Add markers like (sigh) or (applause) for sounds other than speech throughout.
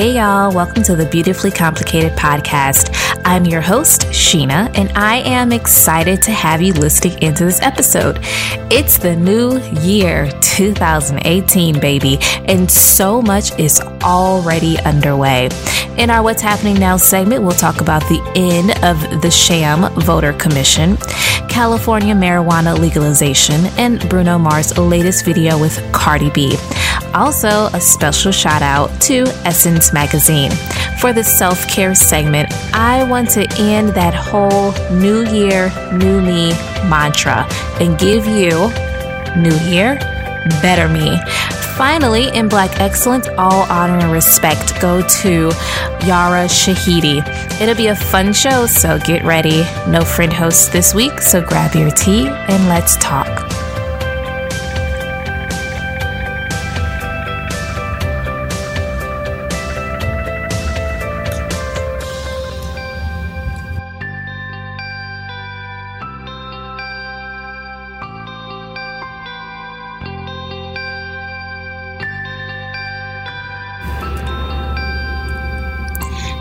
Hey, y'all, welcome to the Beautifully Complicated podcast. I'm your host, Sheena, and I am excited to have you listening into this episode. It's the new year, 2018, baby, and so much is already underway. In our What's Happening Now segment, we'll talk about the end of the sham voter commission, California marijuana legalization, and Bruno Mars' latest video with Cardi B. Also, a special shout out to Essence Magazine. For the self care segment, I want to end that whole New Year, New Me mantra and give you New Year, Better Me. Finally, in Black Excellence, all honor and respect go to Yara Shahidi. It'll be a fun show, so get ready. No friend hosts this week, so grab your tea and let's talk.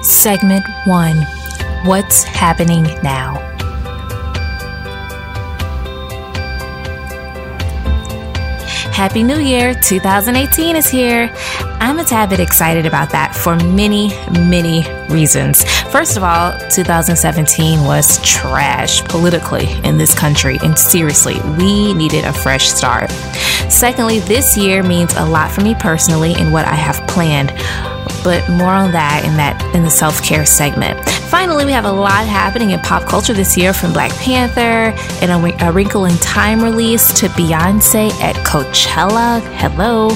Segment 1 What's Happening Now? Happy New Year! 2018 is here. I'm a tad bit excited about that for many, many reasons. First of all, 2017 was trash politically in this country, and seriously, we needed a fresh start. Secondly, this year means a lot for me personally in what I have planned but more on that in that in the self-care segment. Finally, we have a lot happening in pop culture this year from Black Panther and a, a Wrinkle in Time release to Beyonce at Coachella. Hello.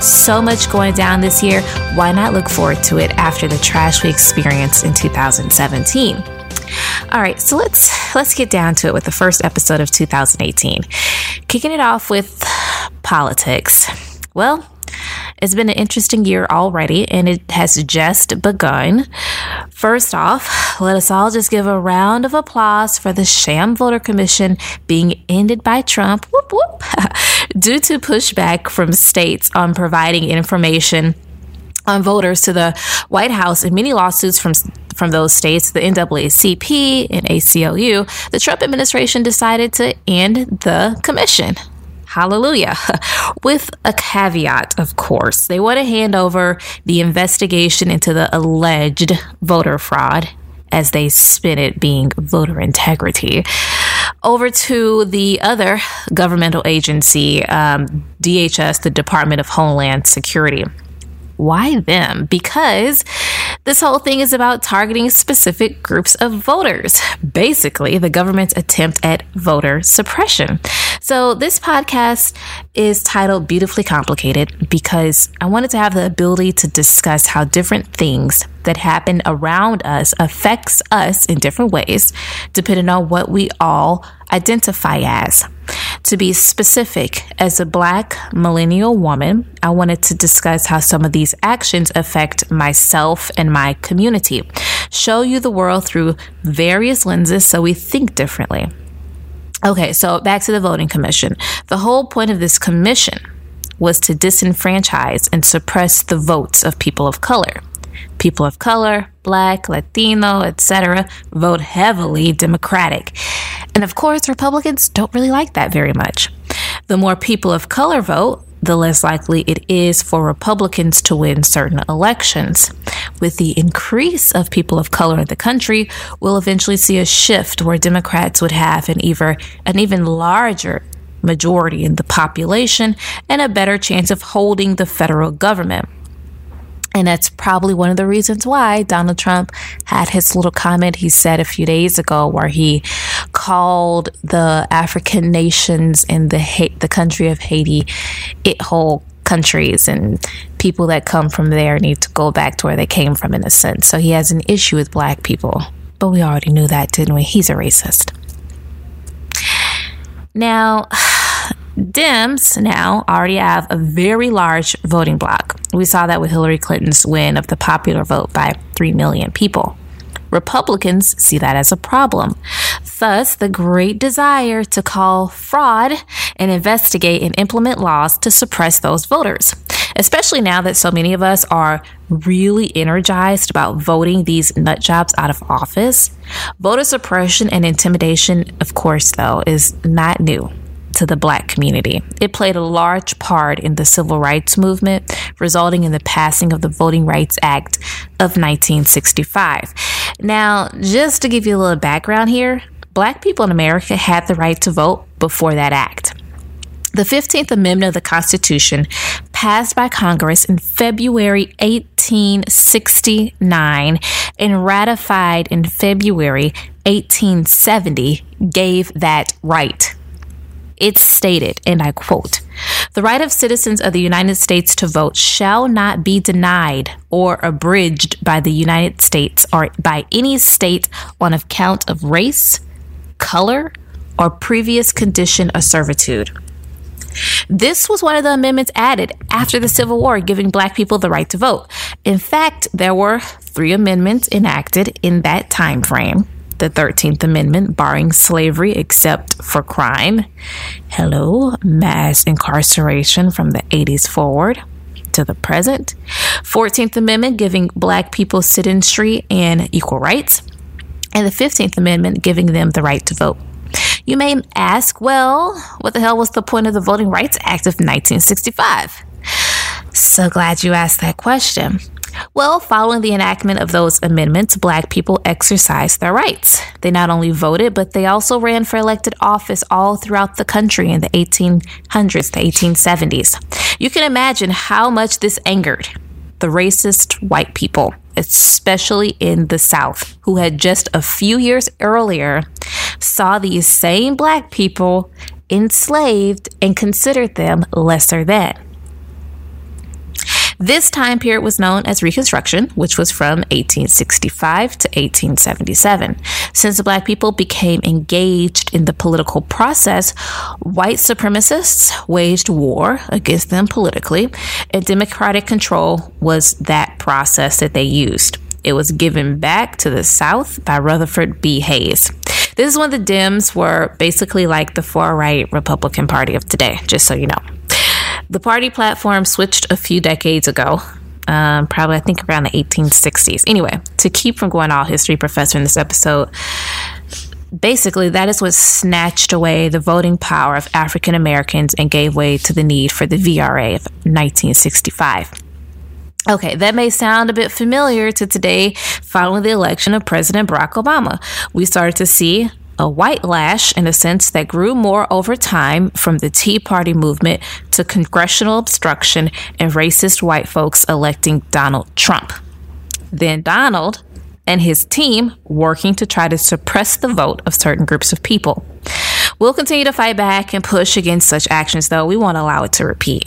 So much going down this year. Why not look forward to it after the trash we experienced in 2017? All right, so let's let's get down to it with the first episode of 2018. Kicking it off with politics. Well, it's been an interesting year already, and it has just begun. First off, let us all just give a round of applause for the sham voter commission being ended by Trump, whoop, whoop, (laughs) due to pushback from states on providing information on voters to the White House and many lawsuits from from those states, the NAACP and ACLU, the Trump administration decided to end the commission. Hallelujah. (laughs) With a caveat, of course. They want to hand over the investigation into the alleged voter fraud, as they spin it being voter integrity, over to the other governmental agency, um, DHS, the Department of Homeland Security. Why them? Because this whole thing is about targeting specific groups of voters. Basically, the government's attempt at voter suppression. So, this podcast is titled Beautifully Complicated because I wanted to have the ability to discuss how different things that happen around us affects us in different ways depending on what we all identify as. To be specific, as a black millennial woman, I wanted to discuss how some of these actions affect myself and my community, show you the world through various lenses so we think differently. Okay, so back to the voting commission. The whole point of this commission was to disenfranchise and suppress the votes of people of color. People of color, black, Latino, etc., vote heavily Democratic. And of course, Republicans don't really like that very much. The more people of color vote, the less likely it is for Republicans to win certain elections. With the increase of people of color in the country, we'll eventually see a shift where Democrats would have an even, an even larger majority in the population and a better chance of holding the federal government. And that's probably one of the reasons why Donald Trump had his little comment he said a few days ago where he called the African nations and the the country of Haiti it whole countries and people that come from there need to go back to where they came from in a sense. So he has an issue with black people. But we already knew that, didn't we? He's a racist. Now, Dems now already have a very large voting bloc. We saw that with Hillary Clinton's win of the popular vote by 3 million people. Republicans see that as a problem. Thus, the great desire to call fraud and investigate and implement laws to suppress those voters, especially now that so many of us are really energized about voting these nut jobs out of office. Voter suppression and intimidation, of course, though, is not new to the black community. It played a large part in the civil rights movement, resulting in the passing of the Voting Rights Act of 1965. Now, just to give you a little background here, black people in America had the right to vote before that act. The 15th Amendment of the Constitution, passed by Congress in February 1869 and ratified in February 1870, gave that right it stated, and I quote, the right of citizens of the United States to vote shall not be denied or abridged by the United States or by any state on account of race, color, or previous condition of servitude. This was one of the amendments added after the Civil War, giving black people the right to vote. In fact, there were three amendments enacted in that time frame the 13th Amendment, barring slavery except for crime. Hello, mass incarceration from the 80s forward to the present. 14th Amendment, giving black people citizenry and equal rights. And the 15th Amendment, giving them the right to vote. You may ask, well, what the hell was the point of the Voting Rights Act of 1965? So glad you asked that question. Well, following the enactment of those amendments, black people exercised their rights. They not only voted, but they also ran for elected office all throughout the country in the 1800s, the 1870s. You can imagine how much this angered the racist white people, especially in the South, who had just a few years earlier saw these same black people enslaved and considered them lesser than. This time period was known as Reconstruction, which was from 1865 to 1877. Since the black people became engaged in the political process, white supremacists waged war against them politically, and democratic control was that process that they used. It was given back to the South by Rutherford B. Hayes. This is when the Dems were basically like the far right Republican Party of today, just so you know. The party platform switched a few decades ago, um, probably I think around the 1860s. Anyway, to keep from going all history professor in this episode, basically that is what snatched away the voting power of African Americans and gave way to the need for the VRA of 1965. Okay, that may sound a bit familiar to today following the election of President Barack Obama. We started to see a white lash in a sense that grew more over time from the Tea Party movement to congressional obstruction and racist white folks electing Donald Trump. Then Donald and his team working to try to suppress the vote of certain groups of people. We'll continue to fight back and push against such actions, though we won't allow it to repeat.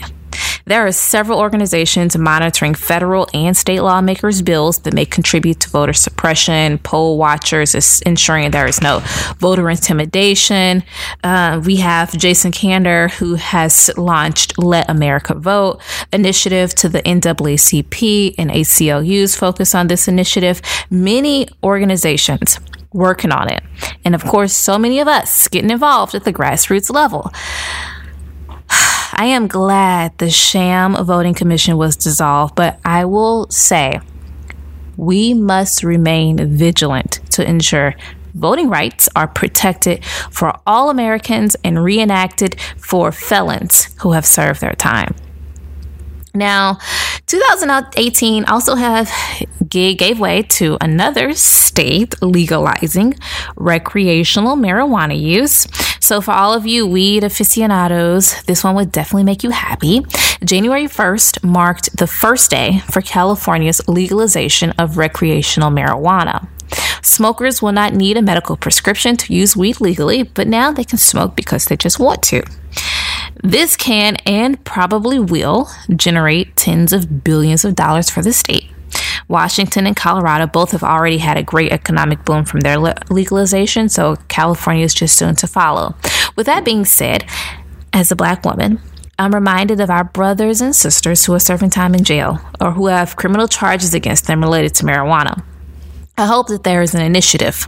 There are several organizations monitoring federal and state lawmakers' bills that may contribute to voter suppression. Poll watchers ensuring there is no voter intimidation. Uh, we have Jason Kander, who has launched Let America Vote initiative to the NAACP and ACLU's focus on this initiative. Many organizations working on it. And of course, so many of us getting involved at the grassroots level. I am glad the sham voting commission was dissolved, but I will say we must remain vigilant to ensure voting rights are protected for all Americans and reenacted for felons who have served their time. Now, 2018 also have gave way to another state legalizing recreational marijuana use. So, for all of you weed aficionados, this one would definitely make you happy. January 1st marked the first day for California's legalization of recreational marijuana. Smokers will not need a medical prescription to use weed legally, but now they can smoke because they just want to. This can and probably will generate tens of billions of dollars for the state. Washington and Colorado both have already had a great economic boom from their legalization, so California is just soon to follow. With that being said, as a black woman, I'm reminded of our brothers and sisters who are serving time in jail or who have criminal charges against them related to marijuana. I hope that there is an initiative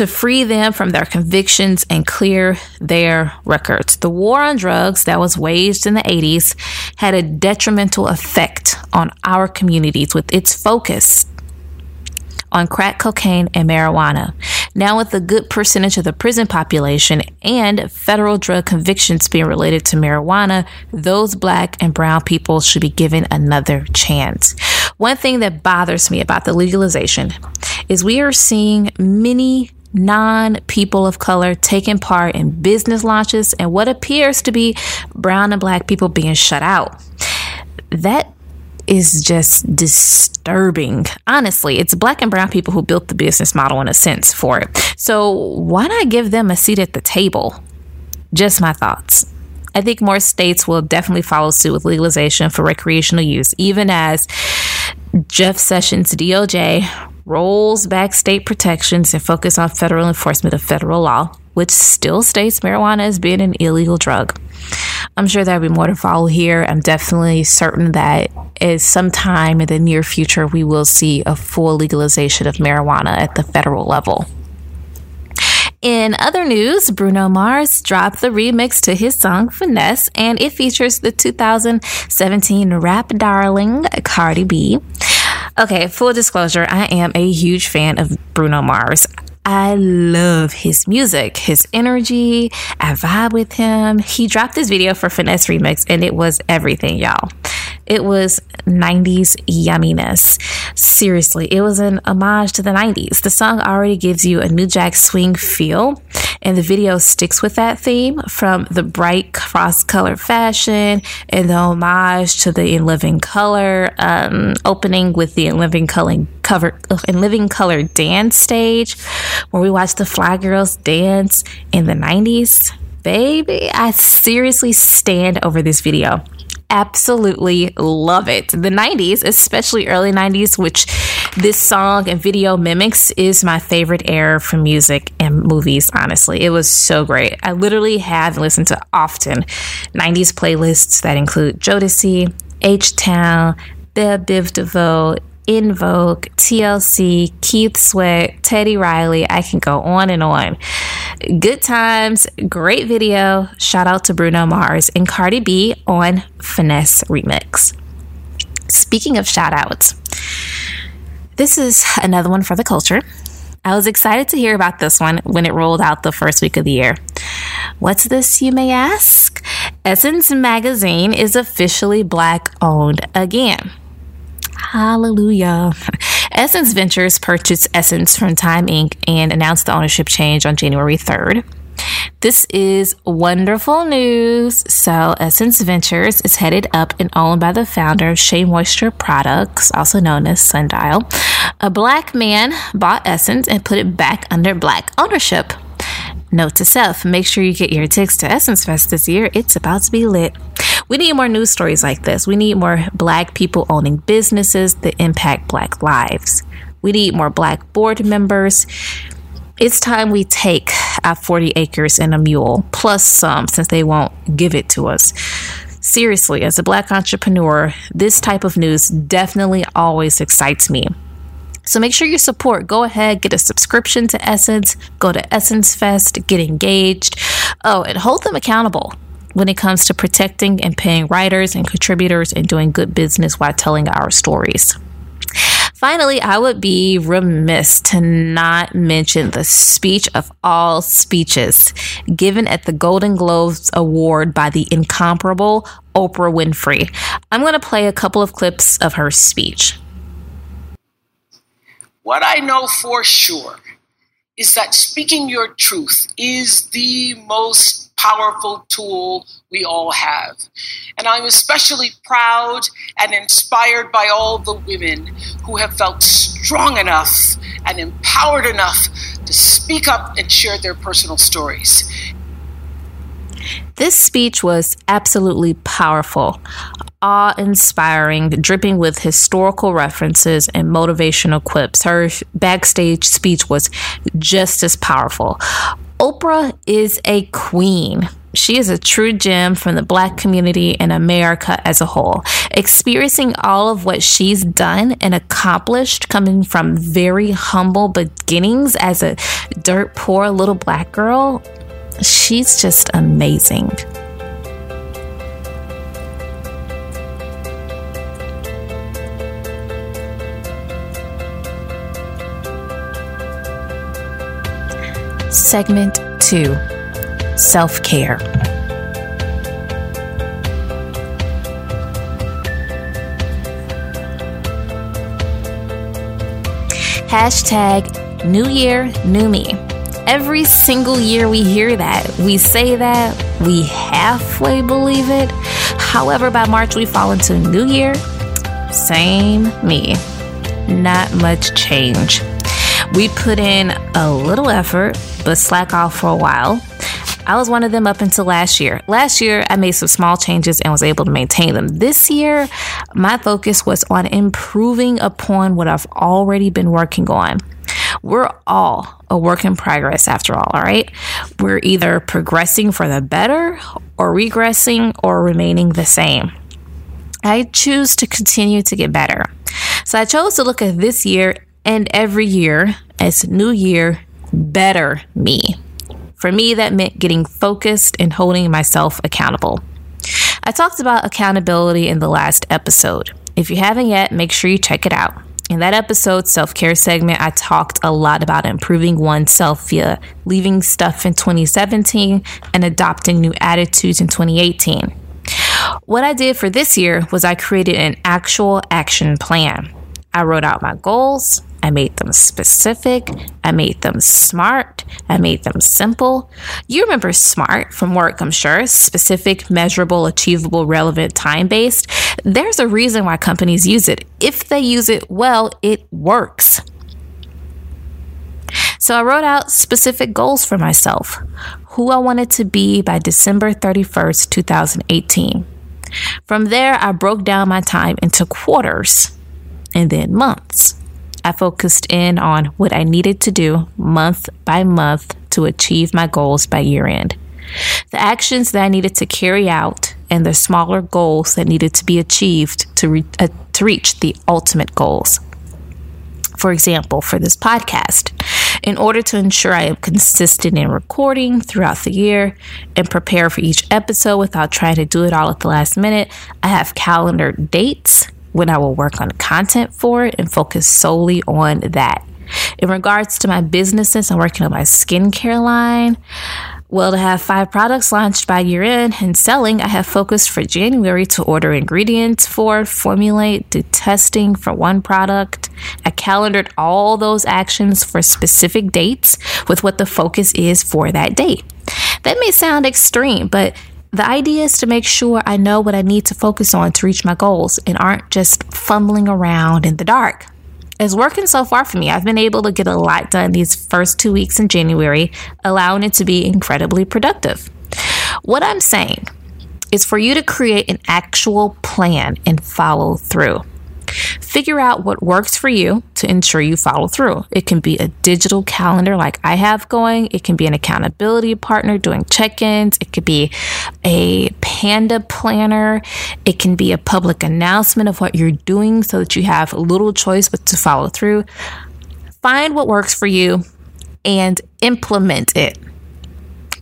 to free them from their convictions and clear their records. The war on drugs that was waged in the 80s had a detrimental effect on our communities with its focus on crack cocaine and marijuana. Now, with a good percentage of the prison population and federal drug convictions being related to marijuana, those black and brown people should be given another chance. One thing that bothers me about the legalization is we are seeing many non people of color taking part in business launches and what appears to be brown and black people being shut out. That is just disturbing. Honestly, it's black and brown people who built the business model in a sense for it. So why not give them a seat at the table? Just my thoughts. I think more states will definitely follow suit with legalization for recreational use, even as Jeff Sessions' DOJ rolls back state protections and focus on federal enforcement of federal law, which still states marijuana as being an illegal drug. I'm sure there'll be more to follow here. I'm definitely certain that is sometime in the near future we will see a full legalization of marijuana at the federal level. In other news, Bruno Mars dropped the remix to his song Finesse, and it features the 2017 rap darling Cardi B. Okay, full disclosure, I am a huge fan of Bruno Mars. I love his music, his energy. I vibe with him. He dropped this video for Finesse Remix and it was everything, y'all. It was 90s yumminess. Seriously, it was an homage to the 90s. The song already gives you a New Jack Swing feel, and the video sticks with that theme from the bright cross color fashion and the homage to the In Living Color um, opening with the In Living Color cover in living color dance stage where we watched the fly girls dance in the 90s baby i seriously stand over this video absolutely love it. The 90s, especially early 90s, which this song and video mimics, is my favorite era for music and movies, honestly. It was so great. I literally have listened to often 90s playlists that include Jodeci, H Town, Bell Biv DeVoe, En Vogue, TLC, Keith Sweat, Teddy Riley. I can go on and on. Good times, great video. Shout out to Bruno Mars and Cardi B on Finesse Remix. Speaking of shout outs, this is another one for the culture. I was excited to hear about this one when it rolled out the first week of the year. What's this, you may ask? Essence Magazine is officially black owned again. Hallelujah. (laughs) Essence Ventures purchased Essence from Time Inc. and announced the ownership change on January 3rd. This is wonderful news. So, Essence Ventures is headed up and owned by the founder of Shea Moisture Products, also known as Sundial. A black man bought Essence and put it back under black ownership. Note to self make sure you get your tickets to Essence Fest this year. It's about to be lit. We need more news stories like this. We need more black people owning businesses that impact black lives. We need more black board members. It's time we take our 40 acres and a mule, plus some, since they won't give it to us. Seriously, as a black entrepreneur, this type of news definitely always excites me. So make sure you support. Go ahead, get a subscription to Essence, go to Essence Fest, get engaged. Oh, and hold them accountable when it comes to protecting and paying writers and contributors and doing good business while telling our stories. Finally, I would be remiss to not mention the speech of all speeches given at the Golden Globes Award by the incomparable Oprah Winfrey. I'm going to play a couple of clips of her speech. What I know for sure is that speaking your truth is the most powerful tool we all have. And I'm especially proud and inspired by all the women who have felt strong enough and empowered enough to speak up and share their personal stories. This speech was absolutely powerful, awe inspiring, dripping with historical references and motivational quips. Her backstage speech was just as powerful. Oprah is a queen. She is a true gem from the black community and America as a whole. Experiencing all of what she's done and accomplished coming from very humble beginnings as a dirt poor little black girl, she's just amazing. Segment 2 Self Care. Hashtag New Year, New Me. Every single year we hear that. We say that. We halfway believe it. However, by March we fall into New Year. Same me. Not much change. We put in a little effort, but slack off for a while. I was one of them up until last year. Last year, I made some small changes and was able to maintain them. This year, my focus was on improving upon what I've already been working on. We're all a work in progress after all, all right? We're either progressing for the better or regressing or remaining the same. I choose to continue to get better. So I chose to look at this year and every year as New Year, better me. For me, that meant getting focused and holding myself accountable. I talked about accountability in the last episode. If you haven't yet, make sure you check it out. In that episode, self care segment, I talked a lot about improving oneself via leaving stuff in 2017 and adopting new attitudes in 2018. What I did for this year was I created an actual action plan. I wrote out my goals, I made them specific. I made them smart. I made them simple. You remember SMART from work, I'm sure. Specific, measurable, achievable, relevant, time based. There's a reason why companies use it. If they use it well, it works. So I wrote out specific goals for myself who I wanted to be by December 31st, 2018. From there, I broke down my time into quarters and then months. I focused in on what I needed to do month by month to achieve my goals by year end. The actions that I needed to carry out and the smaller goals that needed to be achieved to, re- uh, to reach the ultimate goals. For example, for this podcast, in order to ensure I am consistent in recording throughout the year and prepare for each episode without trying to do it all at the last minute, I have calendar dates when I will work on content for it and focus solely on that. In regards to my businesses, I'm working on my skincare line. Well, to have five products launched by year end and selling, I have focused for January to order ingredients for, formulate, do testing for one product. I calendared all those actions for specific dates with what the focus is for that date. That may sound extreme, but the idea is to make sure I know what I need to focus on to reach my goals and aren't just fumbling around in the dark. It's working so far for me. I've been able to get a lot done these first two weeks in January, allowing it to be incredibly productive. What I'm saying is for you to create an actual plan and follow through. Figure out what works for you to ensure you follow through. It can be a digital calendar like I have going, it can be an accountability partner doing check ins, it could be a panda planner, it can be a public announcement of what you're doing so that you have little choice but to follow through. Find what works for you and implement it.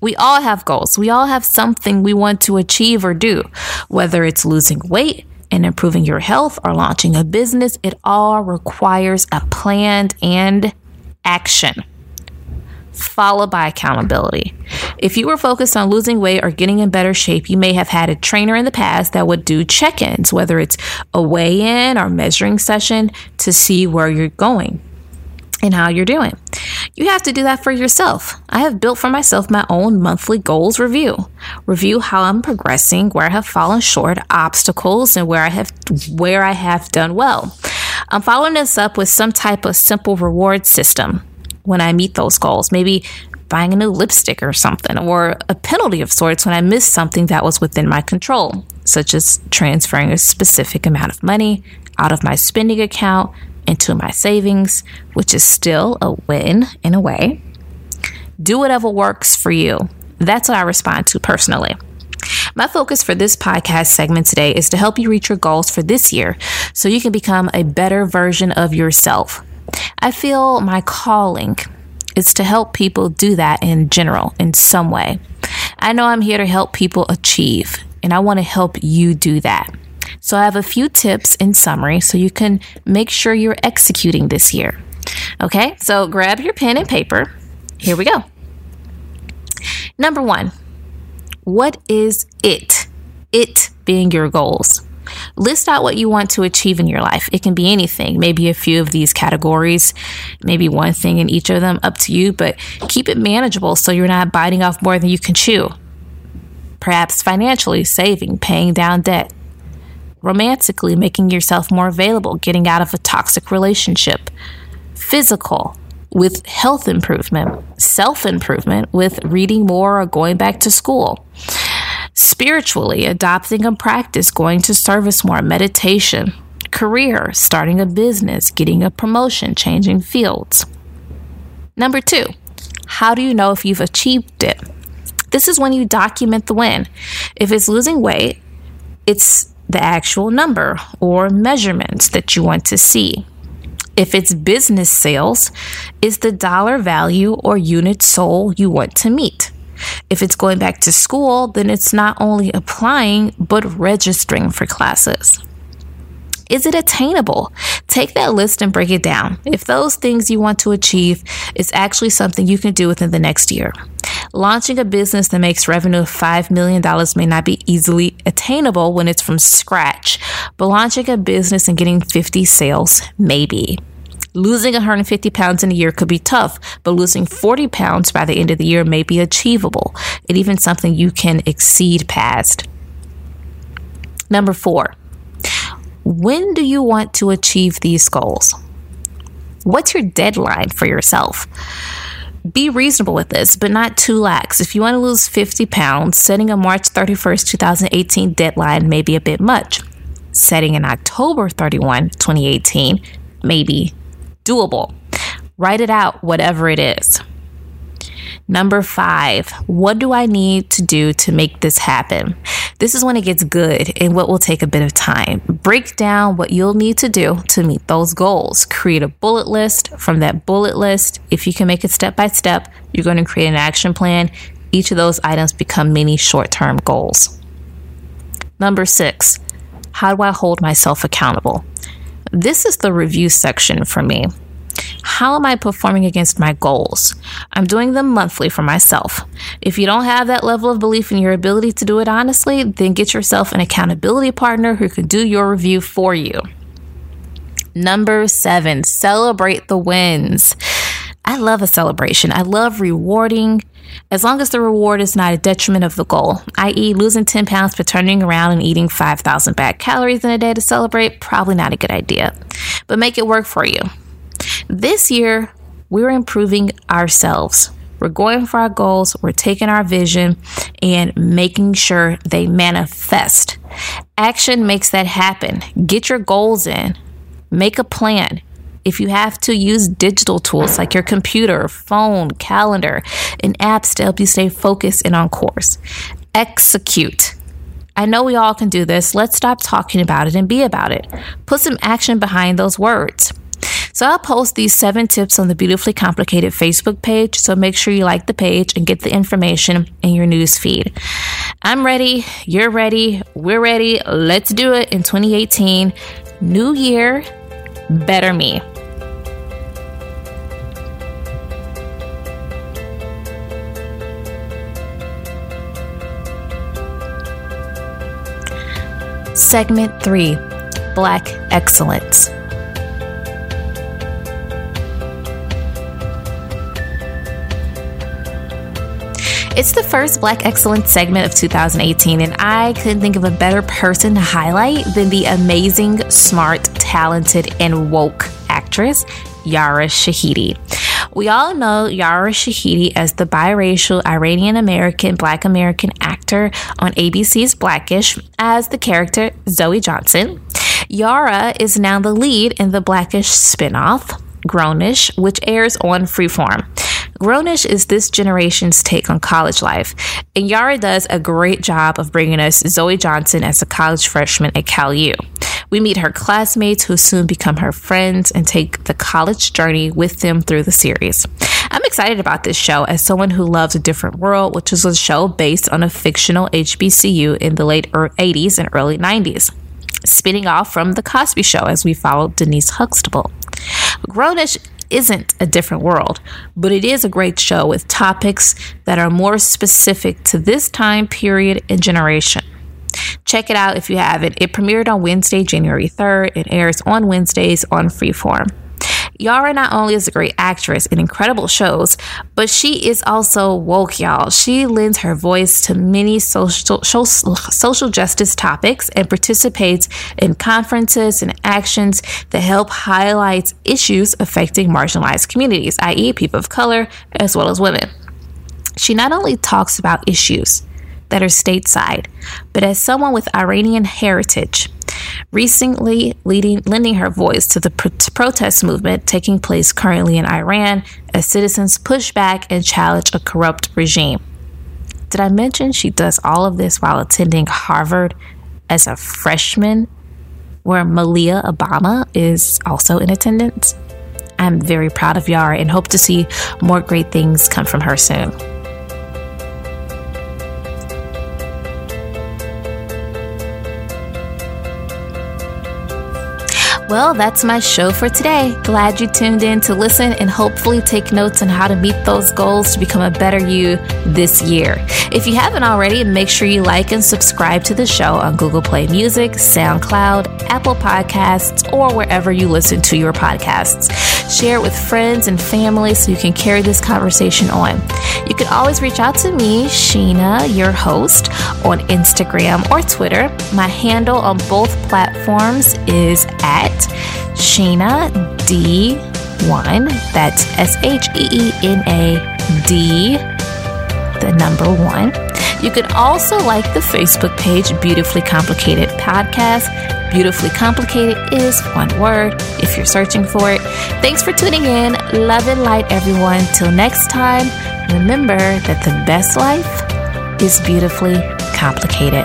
We all have goals. We all have something we want to achieve or do, whether it's losing weight, and improving your health or launching a business, it all requires a plan and action followed by accountability. If you were focused on losing weight or getting in better shape, you may have had a trainer in the past that would do check ins, whether it's a weigh in or measuring session to see where you're going and how you're doing. You have to do that for yourself. I have built for myself my own monthly goals review. Review how I'm progressing, where I have fallen short, obstacles, and where I have where I have done well. I'm following this up with some type of simple reward system when I meet those goals. Maybe buying a new lipstick or something, or a penalty of sorts when I miss something that was within my control, such as transferring a specific amount of money out of my spending account into my savings, which is still a win in a way. Do whatever works for you. That's what I respond to personally. My focus for this podcast segment today is to help you reach your goals for this year so you can become a better version of yourself. I feel my calling is to help people do that in general, in some way. I know I'm here to help people achieve, and I want to help you do that. So I have a few tips in summary so you can make sure you're executing this year. Okay, so grab your pen and paper. Here we go. Number one, what is it? It being your goals. List out what you want to achieve in your life. It can be anything, maybe a few of these categories, maybe one thing in each of them, up to you, but keep it manageable so you're not biting off more than you can chew. Perhaps financially, saving, paying down debt, romantically, making yourself more available, getting out of a toxic relationship, physical, with health improvement, self improvement, with reading more or going back to school, spiritually, adopting a practice, going to service more, meditation, career, starting a business, getting a promotion, changing fields. Number two, how do you know if you've achieved it? This is when you document the win. If it's losing weight, it's the actual number or measurements that you want to see. If it's business sales, is the dollar value or unit sold you want to meet. If it's going back to school, then it's not only applying, but registering for classes. Is it attainable? Take that list and break it down. If those things you want to achieve is actually something you can do within the next year. Launching a business that makes revenue of $5 million may not be easily attainable when it's from scratch, but launching a business and getting 50 sales, maybe. Losing 150 pounds in a year could be tough, but losing 40 pounds by the end of the year may be achievable and even something you can exceed past. Number four, when do you want to achieve these goals? What's your deadline for yourself? Be reasonable with this, but not too lax. If you want to lose 50 pounds, setting a March 31st, 2018 deadline may be a bit much. Setting an October 31, 2018 may be doable. Write it out, whatever it is. Number five, what do I need to do to make this happen? This is when it gets good and what will take a bit of time. Break down what you'll need to do to meet those goals. Create a bullet list. From that bullet list, if you can make it step by step, you're going to create an action plan. Each of those items become mini short term goals. Number six, how do I hold myself accountable? This is the review section for me. How am I performing against my goals? I'm doing them monthly for myself. If you don't have that level of belief in your ability to do it honestly, then get yourself an accountability partner who can do your review for you. Number seven, celebrate the wins. I love a celebration. I love rewarding as long as the reward is not a detriment of the goal, i.e., losing 10 pounds but turning around and eating 5,000 bad calories in a day to celebrate, probably not a good idea. But make it work for you. This year, we're improving ourselves. We're going for our goals, we're taking our vision and making sure they manifest. Action makes that happen. Get your goals in, make a plan. If you have to use digital tools like your computer, phone, calendar, and apps to help you stay focused and on course, execute. I know we all can do this. Let's stop talking about it and be about it. Put some action behind those words. So I'll post these seven tips on the Beautifully Complicated Facebook page. So make sure you like the page and get the information in your news feed. I'm ready. You're ready. We're ready. Let's do it in 2018. New year, better me. Segment 3 Black Excellence. It's the first Black Excellence segment of 2018, and I couldn't think of a better person to highlight than the amazing, smart, talented, and woke actress, Yara Shahidi. We all know Yara Shahidi as the biracial Iranian American Black American actor on ABC's Blackish as the character Zoe Johnson. Yara is now the lead in the Blackish spinoff, Grownish, which airs on Freeform. Grownish is this generation's take on college life, and Yara does a great job of bringing us Zoe Johnson as a college freshman at Cal U. We meet her classmates who soon become her friends and take the college journey with them through the series. I'm excited about this show as someone who loves A Different World, which is a show based on a fictional HBCU in the late 80s and early 90s spinning off from The Cosby Show as we followed Denise Huxtable. Grownish isn't a different world, but it is a great show with topics that are more specific to this time period and generation. Check it out if you haven't. It premiered on Wednesday, January 3rd. It airs on Wednesdays on Freeform. Yara not only is a great actress in incredible shows, but she is also woke, y'all. She lends her voice to many social, social justice topics and participates in conferences and actions that help highlight issues affecting marginalized communities, i.e., people of color, as well as women. She not only talks about issues that are stateside, but as someone with Iranian heritage, recently leading, lending her voice to the pro- protest movement taking place currently in Iran as citizens push back and challenge a corrupt regime. Did I mention she does all of this while attending Harvard as a freshman, where Malia Obama is also in attendance? I'm very proud of Yara and hope to see more great things come from her soon. Well, that's my show for today. Glad you tuned in to listen and hopefully take notes on how to meet those goals to become a better you this year. If you haven't already, make sure you like and subscribe to the show on Google Play Music, SoundCloud, Apple Podcasts, or wherever you listen to your podcasts. Share it with friends and family so you can carry this conversation on. You can always reach out to me, Sheena, your host, on Instagram or Twitter. My handle on both platforms is at Sheena D1. That's S H E E N A D, the number one. You can also like the Facebook page Beautifully Complicated Podcast. Beautifully Complicated is one word if you're searching for it. Thanks for tuning in. Love and light, everyone. Till next time, remember that the best life is beautifully complicated.